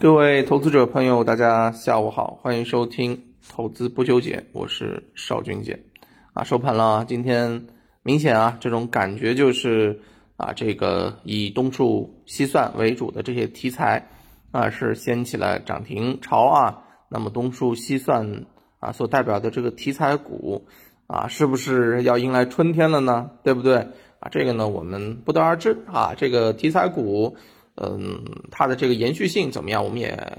各位投资者朋友，大家下午好，欢迎收听投资不纠结，我是邵军杰。啊，收盘了，今天明显啊，这种感觉就是啊，这个以东数西算为主的这些题材啊，是掀起了涨停潮啊。那么东数西算啊，所代表的这个题材股啊，是不是要迎来春天了呢？对不对？啊，这个呢，我们不得而知啊。这个题材股。嗯，它的这个延续性怎么样？我们也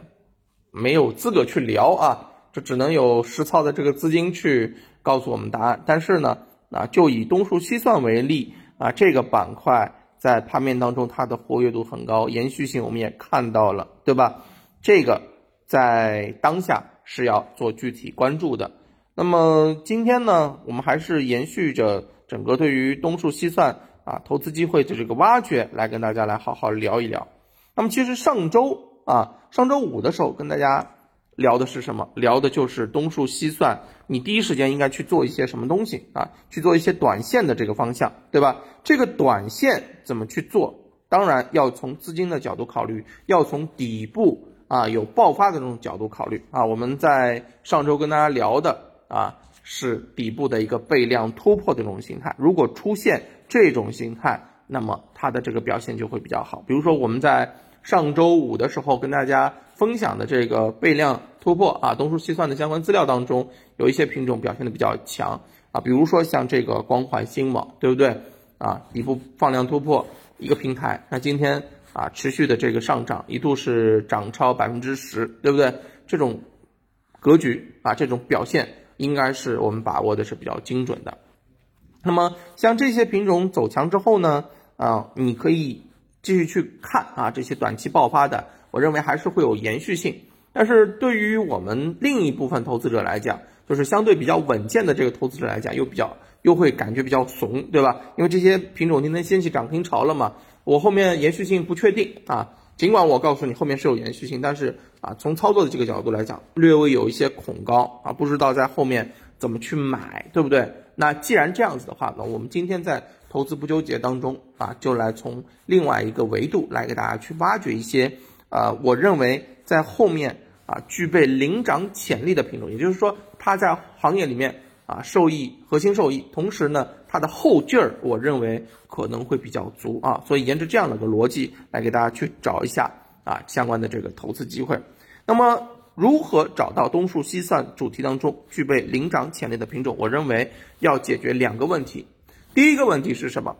没有资格去聊啊，这只能有实操的这个资金去告诉我们答案。但是呢，啊，就以东数西算为例啊，这个板块在盘面当中它的活跃度很高，延续性我们也看到了，对吧？这个在当下是要做具体关注的。那么今天呢，我们还是延续着整个对于东数西算。啊，投资机会的这个挖掘，来跟大家来好好聊一聊。那么其实上周啊，上周五的时候跟大家聊的是什么？聊的就是东数西算，你第一时间应该去做一些什么东西啊？去做一些短线的这个方向，对吧？这个短线怎么去做？当然要从资金的角度考虑，要从底部啊有爆发的这种角度考虑啊。我们在上周跟大家聊的啊，是底部的一个背量突破的这种形态，如果出现。这种形态，那么它的这个表现就会比较好。比如说我们在上周五的时候跟大家分享的这个倍量突破啊，东数西算的相关资料当中，有一些品种表现的比较强啊，比如说像这个光环新网，对不对啊？底部放量突破一个平台，那今天啊持续的这个上涨，一度是涨超百分之十，对不对？这种格局啊，这种表现应该是我们把握的是比较精准的。那么像这些品种走强之后呢，啊，你可以继续去看啊，这些短期爆发的，我认为还是会有延续性。但是对于我们另一部分投资者来讲，就是相对比较稳健的这个投资者来讲，又比较又会感觉比较怂，对吧？因为这些品种今天掀起涨停潮了嘛，我后面延续性不确定啊。尽管我告诉你后面是有延续性，但是啊，从操作的这个角度来讲，略微有一些恐高啊，不知道在后面怎么去买，对不对？那既然这样子的话呢，我们今天在投资不纠结当中啊，就来从另外一个维度来给大家去挖掘一些，呃，我认为在后面啊具备领涨潜力的品种，也就是说它在行业里面啊受益核心受益，同时呢它的后劲儿我认为可能会比较足啊，所以沿着这样的个逻辑来给大家去找一下啊相关的这个投资机会，那么。如何找到东数西算主题当中具备领涨潜力的品种？我认为要解决两个问题。第一个问题是什么？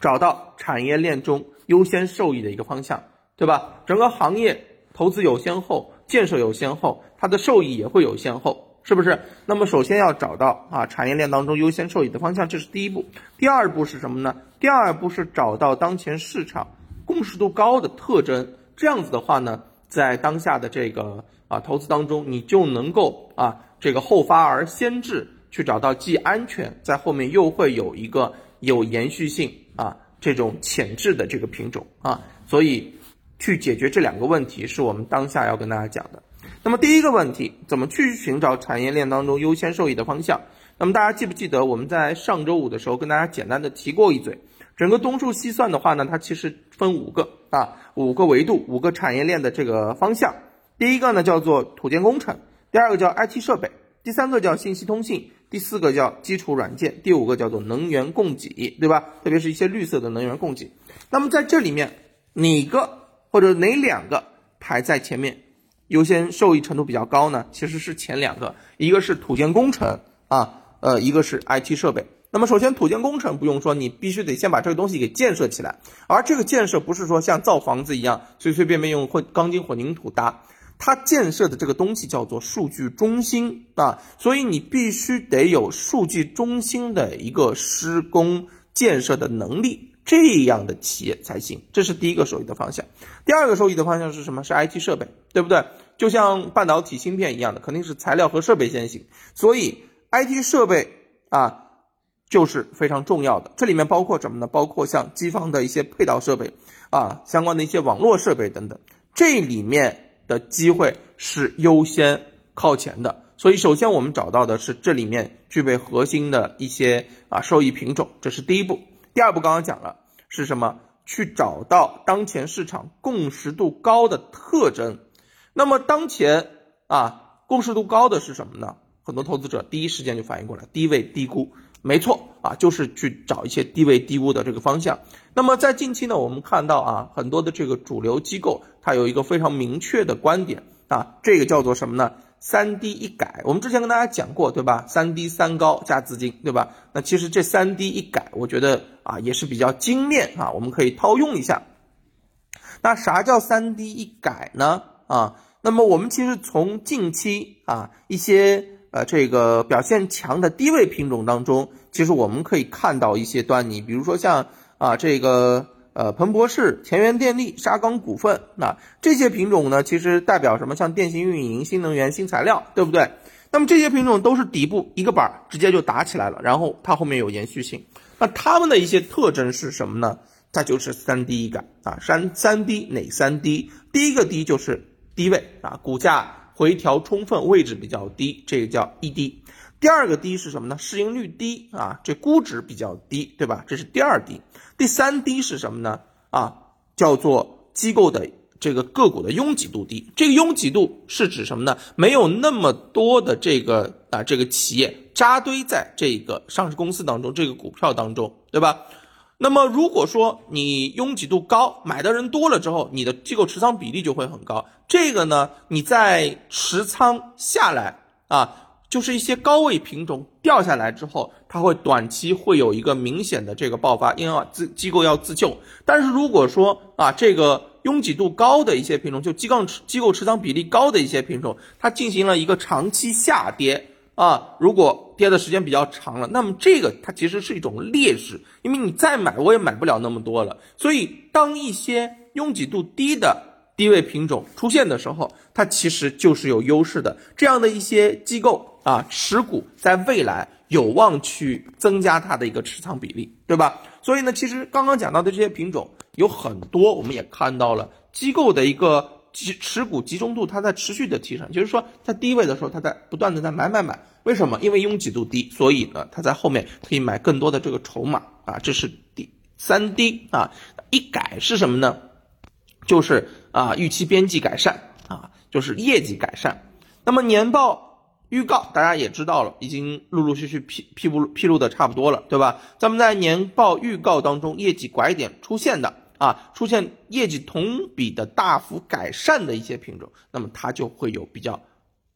找到产业链中优先受益的一个方向，对吧？整个行业投资有先后，建设有先后，它的受益也会有先后，是不是？那么首先要找到啊产业链当中优先受益的方向，这是第一步。第二步是什么呢？第二步是找到当前市场共识度高的特征。这样子的话呢，在当下的这个。啊，投资当中你就能够啊，这个后发而先至，去找到既安全，在后面又会有一个有延续性啊这种潜质的这个品种啊，所以去解决这两个问题是我们当下要跟大家讲的。那么第一个问题，怎么去寻找产业链当中优先受益的方向？那么大家记不记得我们在上周五的时候跟大家简单的提过一嘴，整个东数西算的话呢，它其实分五个啊五个维度，五个产业链的这个方向。第一个呢叫做土建工程，第二个叫 IT 设备，第三个叫信息通信，第四个叫基础软件，第五个叫做能源供给，对吧？特别是一些绿色的能源供给。那么在这里面，哪个或者哪两个排在前面，优先受益程度比较高呢？其实是前两个，一个是土建工程啊，呃，一个是 IT 设备。那么首先土建工程不用说，你必须得先把这个东西给建设起来，而这个建设不是说像造房子一样随随便便用混钢筋混凝土搭。它建设的这个东西叫做数据中心啊，所以你必须得有数据中心的一个施工建设的能力，这样的企业才行。这是第一个受益的方向。第二个受益的方向是什么？是 IT 设备，对不对？就像半导体芯片一样的，肯定是材料和设备先行。所以 IT 设备啊，就是非常重要的。这里面包括什么呢？包括像机房的一些配套设备啊，相关的一些网络设备等等。这里面。的机会是优先靠前的，所以首先我们找到的是这里面具备核心的一些啊受益品种，这是第一步。第二步刚刚讲了是什么？去找到当前市场共识度高的特征。那么当前啊，共识度高的是什么呢？很多投资者第一时间就反应过来，低位低估，没错啊，就是去找一些低位低估的这个方向。那么在近期呢，我们看到啊，很多的这个主流机构它有一个非常明确的观点啊，这个叫做什么呢？三低一改。我们之前跟大家讲过，对吧？三低三高加资金，对吧？那其实这三低一改，我觉得啊也是比较精炼啊，我们可以套用一下。那啥叫三低一改呢？啊，那么我们其实从近期啊一些。呃，这个表现强的低位品种当中，其实我们可以看到一些端倪，比如说像啊这个呃彭博士、田园电力、沙钢股份，那这些品种呢，其实代表什么？像电信运营、新能源、新材料，对不对？那么这些品种都是底部一个板直接就打起来了，然后它后面有延续性。那它们的一些特征是什么呢？它就是三低一感啊，三三低哪三低？第一个低就是低位啊，股价。回调充分，位置比较低，这个叫一低。第二个低是什么呢？市盈率低啊，这估值比较低，对吧？这是第二低。第三低是什么呢？啊，叫做机构的这个个股的拥挤度低。这个拥挤度是指什么呢？没有那么多的这个啊这个企业扎堆在这个上市公司当中，这个股票当中，对吧？那么如果说你拥挤度高，买的人多了之后，你的机构持仓比例就会很高。这个呢，你在持仓下来啊，就是一些高位品种掉下来之后，它会短期会有一个明显的这个爆发，因为自机构要自救。但是如果说啊，这个拥挤度高的一些品种，就机构机构持仓比例高的一些品种，它进行了一个长期下跌。啊，如果跌的时间比较长了，那么这个它其实是一种劣势，因为你再买我也买不了那么多了。所以，当一些拥挤度低的低位品种出现的时候，它其实就是有优势的。这样的一些机构啊，持股在未来有望去增加它的一个持仓比例，对吧？所以呢，其实刚刚讲到的这些品种有很多，我们也看到了机构的一个。集持股集中度它在持续的提升，就是说在低位的时候，它在不断的在买买买。为什么？因为拥挤度低，所以呢，它在后面可以买更多的这个筹码啊。这是第三低啊，一改是什么呢？就是啊，预期边际改善啊，就是业绩改善。那么年报预告大家也知道了，已经陆陆续续披披露披露的差不多了，对吧？咱们在年报预告当中，业绩拐点出现的。啊，出现业绩同比的大幅改善的一些品种，那么它就会有比较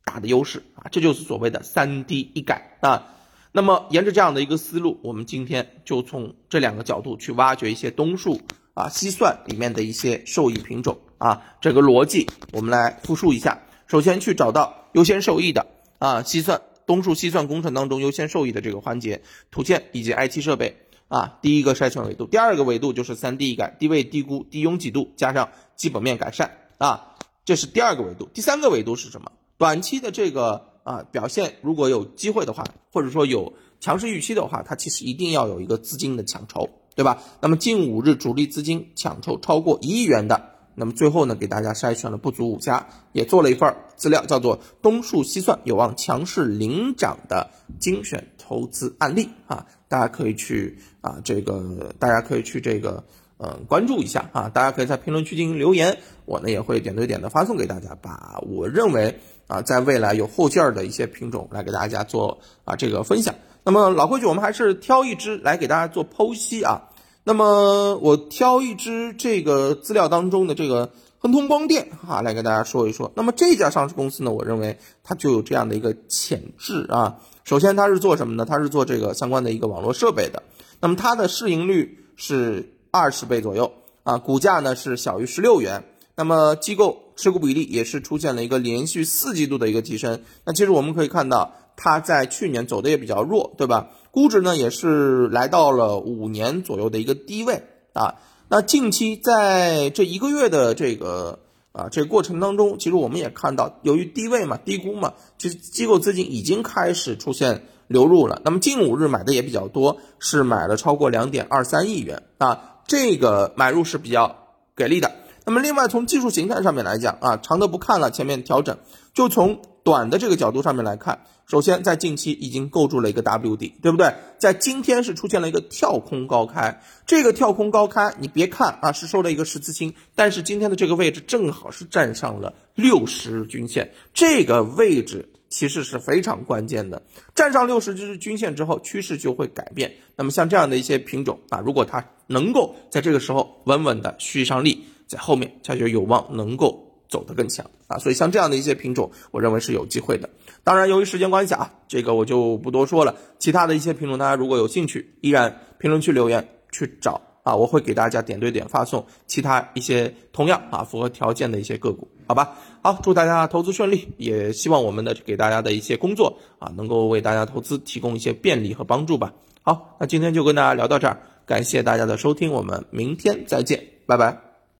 大的优势啊，这就是所谓的三低一改啊。那么沿着这样的一个思路，我们今天就从这两个角度去挖掘一些东数啊、西算里面的一些受益品种啊，这个逻辑我们来复述一下。首先去找到优先受益的啊，西算东数西算工程当中优先受益的这个环节，土建以及 IT 设备。啊，第一个筛选维度，第二个维度就是三低一改，低位低估、低拥挤度加上基本面改善啊，这是第二个维度。第三个维度是什么？短期的这个啊表现，如果有机会的话，或者说有强势预期的话，它其实一定要有一个资金的抢筹，对吧？那么近五日主力资金抢筹超过一亿元的，那么最后呢，给大家筛选了不足五家，也做了一份资料，叫做东数西算有望强势领涨的精选投资案例啊。大家可以去啊，这个大家可以去这个嗯关注一下啊，大家可以在评论区进行留言，我呢也会点对点的发送给大家，把我认为啊在未来有后劲儿的一些品种来给大家做啊这个分享。那么老规矩，我们还是挑一只来给大家做剖析啊。那么我挑一只这个资料当中的这个亨通光电啊来跟大家说一说。那么这家上市公司呢，我认为它就有这样的一个潜质啊。首先，它是做什么呢？它是做这个相关的一个网络设备的。那么它的市盈率是二十倍左右啊，股价呢是小于十六元。那么机构持股比例也是出现了一个连续四季度的一个提升。那其实我们可以看到，它在去年走的也比较弱，对吧？估值呢也是来到了五年左右的一个低位啊。那近期在这一个月的这个。啊，这个过程当中，其实我们也看到，由于低位嘛、低估嘛，其实机构资金已经开始出现流入了。那么近五日买的也比较多，是买了超过两点二三亿元啊，这个买入是比较给力的。那那么另外从技术形态上面来讲啊，长的不看了，前面调整，就从短的这个角度上面来看，首先在近期已经构筑了一个 W 底，对不对？在今天是出现了一个跳空高开，这个跳空高开你别看啊是收了一个十字星，但是今天的这个位置正好是站上了六十日均线，这个位置。其实是非常关键的，站上六十日均线之后，趋势就会改变。那么像这样的一些品种啊，如果它能够在这个时候稳稳的蓄上力，在后面它就有望能够走得更强啊。所以像这样的一些品种，我认为是有机会的。当然，由于时间关系啊，这个我就不多说了。其他的一些品种，大家如果有兴趣，依然评论区留言去找。啊，我会给大家点对点发送其他一些同样啊符合条件的一些个股，好吧？好，祝大家投资顺利，也希望我们的给大家的一些工作啊，能够为大家投资提供一些便利和帮助吧。好，那今天就跟大家聊到这儿，感谢大家的收听，我们明天再见，拜拜。